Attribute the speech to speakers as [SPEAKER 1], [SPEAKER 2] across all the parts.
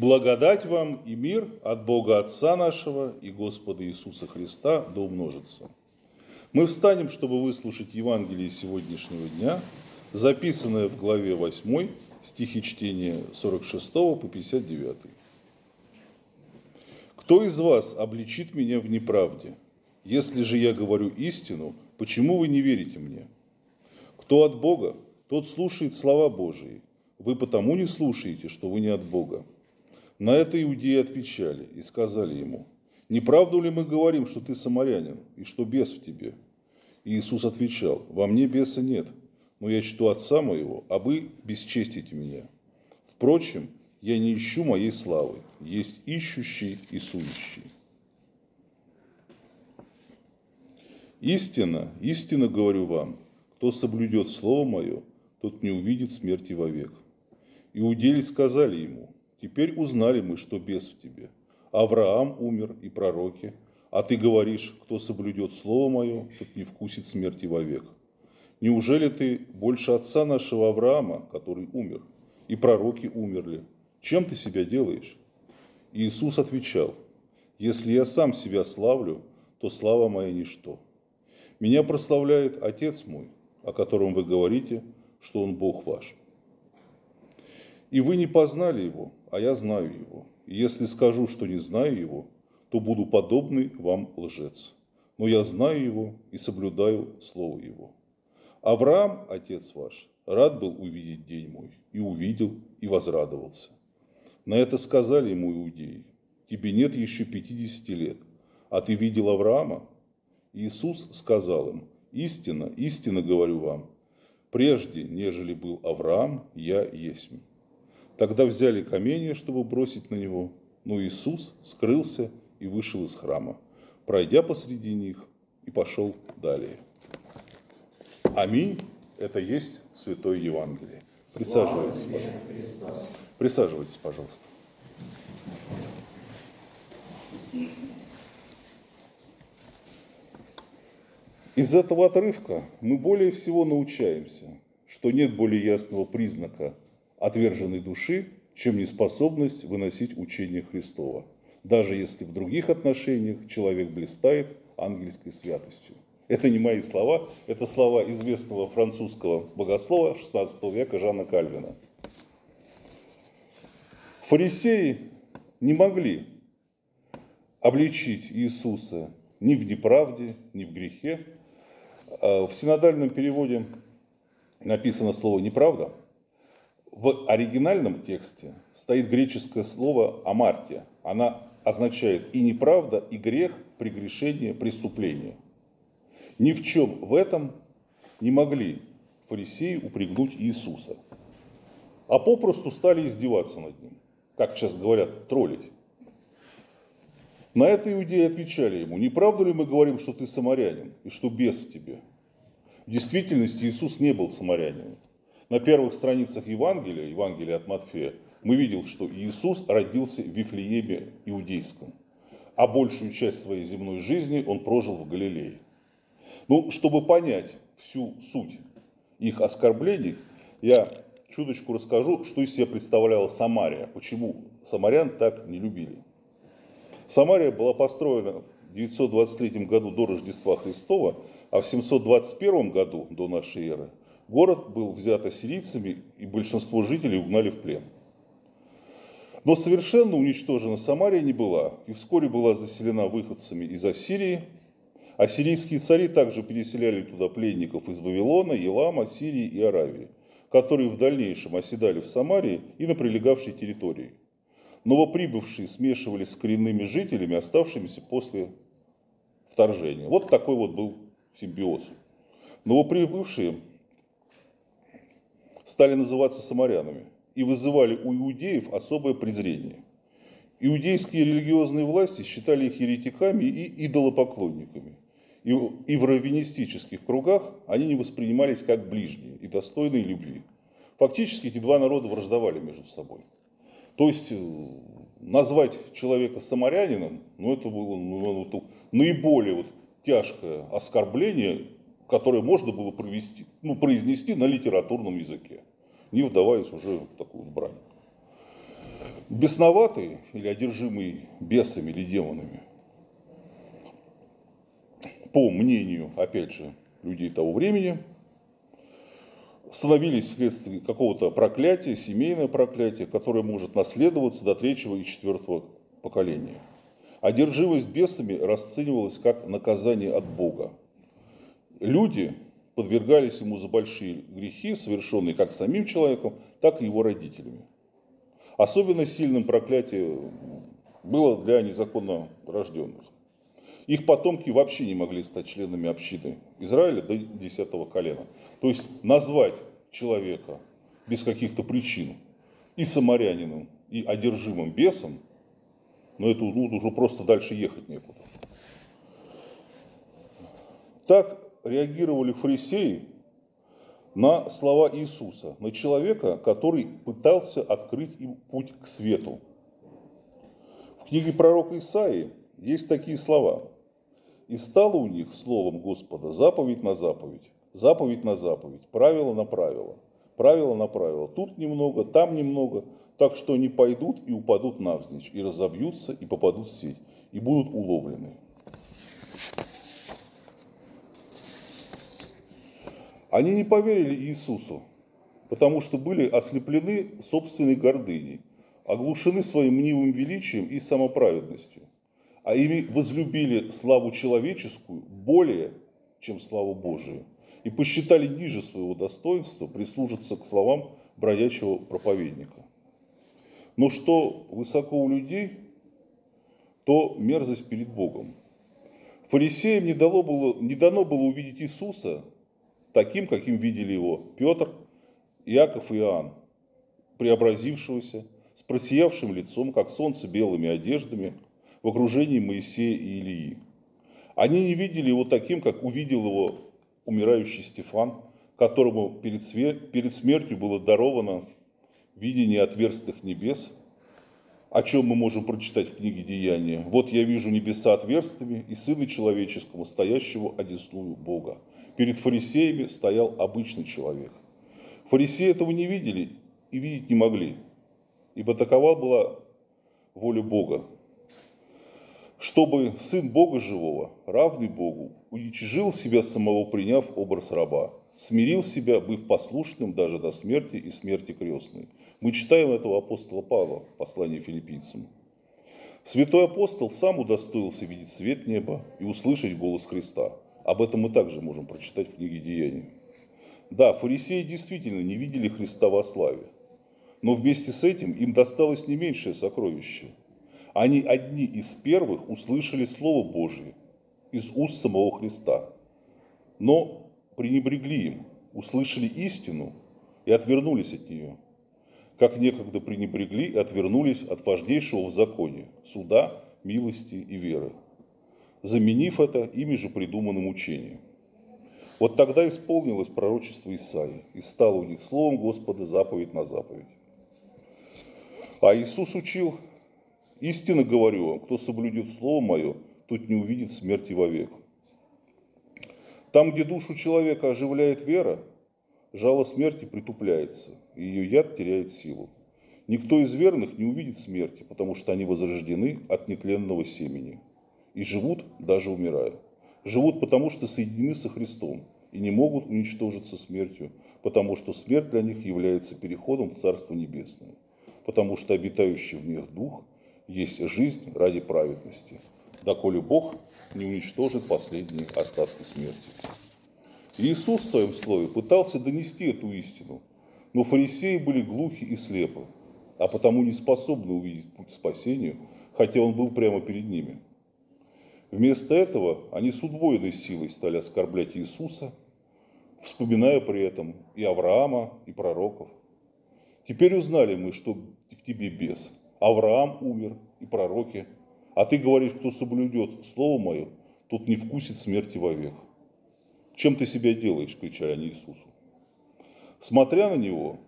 [SPEAKER 1] Благодать вам и мир от Бога Отца нашего и Господа Иисуса Христа да умножится. Мы встанем, чтобы выслушать Евангелие сегодняшнего дня, записанное в главе 8, стихи чтения 46 по 59. «Кто из вас обличит меня в неправде? Если же я говорю истину, почему вы не верите мне? Кто от Бога, тот слушает слова Божии. Вы потому не слушаете, что вы не от Бога». На это иудеи отвечали и сказали ему, «Не правду ли мы говорим, что ты самарянин и что бес в тебе?» И Иисус отвечал, «Во мне беса нет, но я чту Отца моего, а вы бесчестите меня. Впрочем, я не ищу моей славы, есть ищущий и сующий. Истина, истинно говорю вам, кто соблюдет Слово Мое, тот не увидит смерти вовек. Иудеи сказали ему, теперь узнали мы, что бес в тебе. Авраам умер и пророки, а ты говоришь, кто соблюдет Слово Мое, тот не вкусит смерти вовек. Неужели ты больше отца нашего Авраама, который умер, и пророки умерли? Чем ты себя делаешь? Иисус отвечал, если я сам себя славлю, то слава моя ничто. Меня прославляет Отец мой, о котором вы говорите, что Он Бог ваш. И вы не познали Его, а я знаю Его. И если скажу, что не знаю Его, то буду подобный вам лжец. Но я знаю Его и соблюдаю Слово Его. Авраам, отец ваш, рад был увидеть день мой, и увидел, и возрадовался. На это сказали ему иудеи, тебе нет еще пятидесяти лет, а ты видел Авраама? Иисус сказал им, истинно, истинно говорю вам, прежде, нежели был Авраам, я есть. Тогда взяли камень, чтобы бросить на него, но Иисус скрылся и вышел из храма, пройдя посреди них, и пошел далее. Аминь. Это есть Святое Евангелие. Присаживайтесь, пожалуйста. Присаживайтесь, пожалуйста. Из этого отрывка мы более всего научаемся, что нет более ясного признака отверженной души, чем неспособность выносить учение Христова, даже если в других отношениях человек блистает ангельской святостью. Это не мои слова, это слова известного французского богослова XVI века Жана Кальвина. Фарисеи не могли обличить Иисуса ни в неправде, ни в грехе. А в синодальном переводе написано слово «неправда». В оригинальном тексте стоит греческое слово «амартия». Она означает и неправда, и грех, прегрешение, преступление – ни в чем в этом не могли фарисеи упрягнуть Иисуса, а попросту стали издеваться над ним, как сейчас говорят, троллить. На это иудеи отвечали ему, не правду ли мы говорим, что ты самарянин и что бес в тебе? В действительности Иисус не был самарянином. На первых страницах Евангелия, Евангелия от Матфея, мы видим, что Иисус родился в Вифлееме иудейском, а большую часть своей земной жизни он прожил в Галилее. Ну, чтобы понять всю суть их оскорблений, я чуточку расскажу, что из себя представляла Самария, почему самарян так не любили. Самария была построена в 923 году до Рождества Христова, а в 721 году до нашей эры город был взят ассирийцами и большинство жителей угнали в плен. Но совершенно уничтожена Самария не была, и вскоре была заселена выходцами из Ассирии, Ассирийские цари также переселяли туда пленников из Вавилона, Елама, Сирии и Аравии, которые в дальнейшем оседали в Самарии и на прилегавшей территории. Новоприбывшие смешивались с коренными жителями, оставшимися после вторжения. Вот такой вот был симбиоз. Новоприбывшие стали называться самарянами и вызывали у иудеев особое презрение. Иудейские религиозные власти считали их еретиками и идолопоклонниками и, в раввинистических кругах они не воспринимались как ближние и достойные любви. Фактически эти два народа враждовали между собой. То есть э, назвать человека самарянином, ну это было ну, наиболее вот тяжкое оскорбление, которое можно было провести, ну, произнести на литературном языке, не вдаваясь уже в такую брань. Бесноватый или одержимый бесами или демонами, по мнению, опять же, людей того времени, становились вследствие какого-то проклятия, семейное проклятие, которое может наследоваться до третьего и четвертого поколения. Одержимость бесами расценивалась как наказание от Бога. Люди подвергались ему за большие грехи, совершенные как самим человеком, так и его родителями. Особенно сильным проклятие было для незаконно рожденных. Их потомки вообще не могли стать членами общины Израиля до 10 колена. То есть назвать человека без каких-то причин и самарянином, и одержимым бесом, но ну, это ну, уже просто дальше ехать некуда. Так реагировали фарисеи на слова Иисуса, на человека, который пытался открыть им путь к свету. В книге пророка Исаии есть такие слова. «И стало у них словом Господа заповедь на заповедь, заповедь на заповедь, правило на правило, правило на правило. Тут немного, там немного, так что они пойдут и упадут навзничь, и разобьются, и попадут в сеть, и будут уловлены». Они не поверили Иисусу, потому что были ослеплены собственной гордыней, оглушены своим мнимым величием и самоправедностью, а ими возлюбили славу человеческую более, чем славу Божию, и посчитали ниже своего достоинства прислужиться к словам бродячего проповедника. Но что высоко у людей, то мерзость перед Богом. Фарисеям не, дало было, не дано было увидеть Иисуса таким, каким видели его Петр, Иаков и Иоанн, преобразившегося, с просиявшим лицом, как солнце, белыми одеждами, в окружении Моисея и Илии. Они не видели его таким, как увидел его умирающий Стефан, которому перед, перед смертью было даровано видение отверстых небес, о чем мы можем прочитать в книге Деяния. «Вот я вижу небеса отверстыми и Сына Человеческого, стоящего одесную Бога». Перед фарисеями стоял обычный человек. Фарисеи этого не видели и видеть не могли, ибо такова была воля Бога. Чтобы Сын Бога Живого, равный Богу, уничижил себя самого, приняв образ раба, смирил себя, быв послушным даже до смерти и смерти крестной. Мы читаем этого апостола Павла в послании филиппийцам. Святой апостол сам удостоился видеть свет неба и услышать голос Христа – об этом мы также можем прочитать в книге Деяний. Да, фарисеи действительно не видели Христа во славе, но вместе с этим им досталось не меньшее сокровище. Они одни из первых услышали Слово Божие из уст самого Христа, но пренебрегли им, услышали истину и отвернулись от нее, как некогда пренебрегли и отвернулись от важнейшего в законе – суда, милости и веры заменив это ими же придуманным учением. Вот тогда исполнилось пророчество Исаии, и стало у них словом Господа заповедь на заповедь. А Иисус учил, истинно говорю вам, кто соблюдет Слово Мое, тот не увидит смерти вовек. Там, где душу человека оживляет вера, жало смерти притупляется, и ее яд теряет силу. Никто из верных не увидит смерти, потому что они возрождены от нетленного семени и живут, даже умирая. Живут потому, что соединены со Христом и не могут уничтожиться смертью, потому что смерть для них является переходом в Царство Небесное, потому что обитающий в них Дух есть жизнь ради праведности, доколе Бог не уничтожит последние остатки смерти. Иисус в своем слове пытался донести эту истину, но фарисеи были глухи и слепы, а потому не способны увидеть путь к спасению, хотя он был прямо перед ними – Вместо этого они с удвоенной силой стали оскорблять Иисуса, вспоминая при этом и Авраама, и пророков. Теперь узнали мы, что в тебе бес. Авраам умер, и пророки. А ты говоришь, кто соблюдет Слово Мое, тот не вкусит смерти вовек. Чем ты себя делаешь, кричали они Иисусу. Смотря на Него,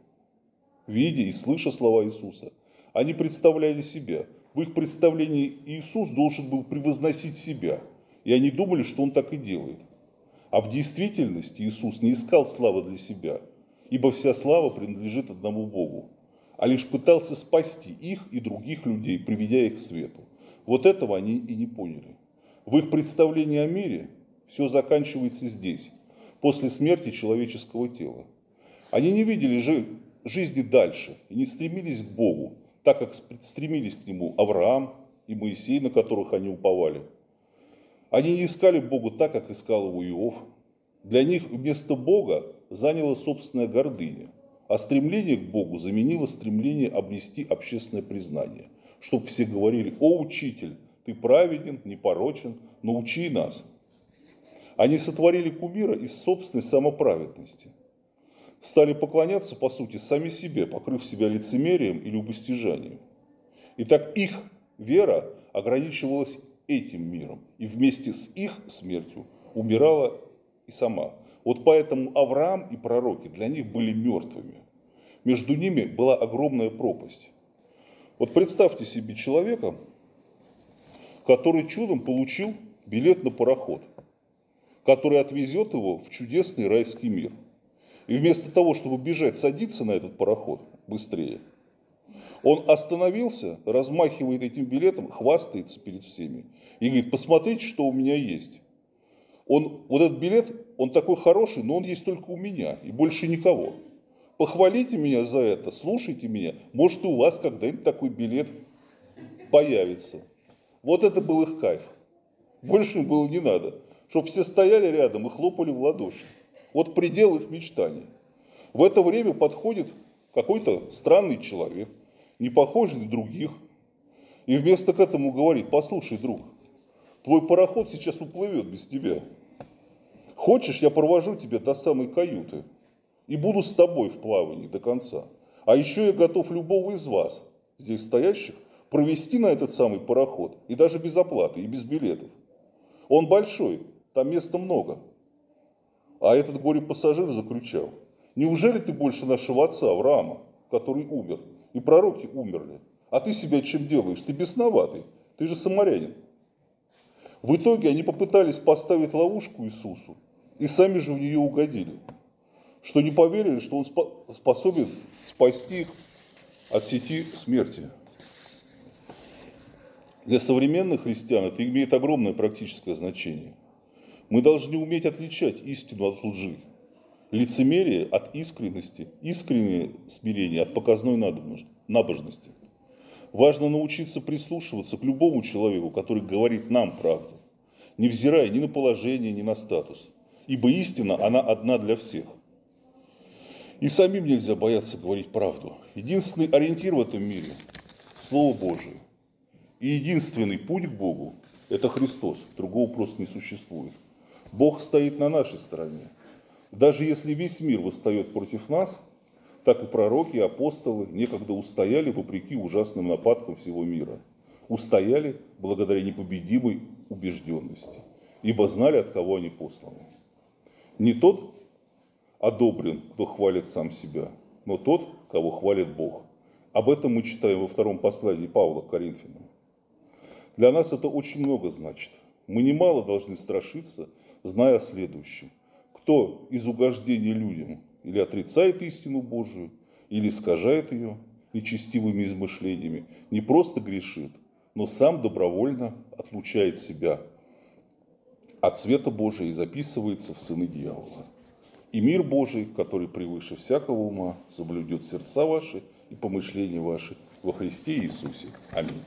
[SPEAKER 1] видя и слыша слова Иисуса, они представляли себя – в их представлении Иисус должен был превозносить себя, и они думали, что он так и делает. А в действительности Иисус не искал славы для себя, ибо вся слава принадлежит одному Богу. а лишь пытался спасти их и других людей, приведя их к свету. Вот этого они и не поняли. В их представлении о мире все заканчивается здесь, после смерти человеческого тела. Они не видели жизни дальше и не стремились к Богу, так как стремились к Нему Авраам и Моисей, на которых они уповали. Они не искали Бога так, как искал его Иов. Для них вместо Бога заняла собственная гордыня, а стремление к Богу заменило стремление обрести общественное признание, чтобы все говорили, о, учитель, ты праведен, непорочен, научи нас. Они сотворили кумира из собственной самоправедности. Стали поклоняться, по сути, сами себе, покрыв себя лицемерием или любостяжанием. И так их вера ограничивалась этим миром, и вместе с их смертью умирала и сама. Вот поэтому Авраам и пророки для них были мертвыми. Между ними была огромная пропасть. Вот представьте себе человека, который чудом получил билет на пароход, который отвезет его в чудесный райский мир. И вместо того, чтобы бежать, садиться на этот пароход быстрее, он остановился, размахивает этим билетом, хвастается перед всеми и говорит, посмотрите, что у меня есть. Он, вот этот билет, он такой хороший, но он есть только у меня и больше никого. Похвалите меня за это, слушайте меня, может у вас когда-нибудь такой билет появится. Вот это был их кайф. Больше им было не надо. Чтобы все стояли рядом и хлопали в ладоши. Вот предел их мечтаний. В это время подходит какой-то странный человек, не похожий на других, и вместо к этому говорит, послушай, друг, твой пароход сейчас уплывет без тебя. Хочешь, я провожу тебя до самой каюты и буду с тобой в плавании до конца. А еще я готов любого из вас, здесь стоящих, провести на этот самый пароход, и даже без оплаты, и без билетов. Он большой, там места много. А этот горе-пассажир закричал, неужели ты больше нашего отца Авраама, который умер, и пророки умерли, а ты себя чем делаешь, ты бесноватый, ты же самарянин. В итоге они попытались поставить ловушку Иисусу, и сами же в нее угодили, что не поверили, что он способен спасти их от сети смерти. Для современных христиан это имеет огромное практическое значение. Мы должны уметь отличать истину от лжи, лицемерие от искренности, искреннее смирение от показной набожности. Важно научиться прислушиваться к любому человеку, который говорит нам правду, невзирая ни на положение, ни на статус. Ибо истина, она одна для всех. И самим нельзя бояться говорить правду. Единственный ориентир в этом мире – Слово Божие – и единственный путь к Богу – это Христос. Другого просто не существует. Бог стоит на нашей стороне. Даже если весь мир восстает против нас, так и пророки и апостолы некогда устояли вопреки ужасным нападкам всего мира. Устояли благодаря непобедимой убежденности, ибо знали, от кого они посланы. Не тот одобрен, кто хвалит сам себя, но тот, кого хвалит Бог. Об этом мы читаем во втором послании Павла к Коринфянам. Для нас это очень много значит. Мы немало должны страшиться, зная о следующем. Кто из угождения людям или отрицает истину Божию, или искажает ее нечестивыми измышлениями, не просто грешит, но сам добровольно отлучает себя от света Божия и записывается в сыны дьявола. И мир Божий, который превыше всякого ума, соблюдет сердца ваши и помышления ваши во Христе Иисусе. Аминь.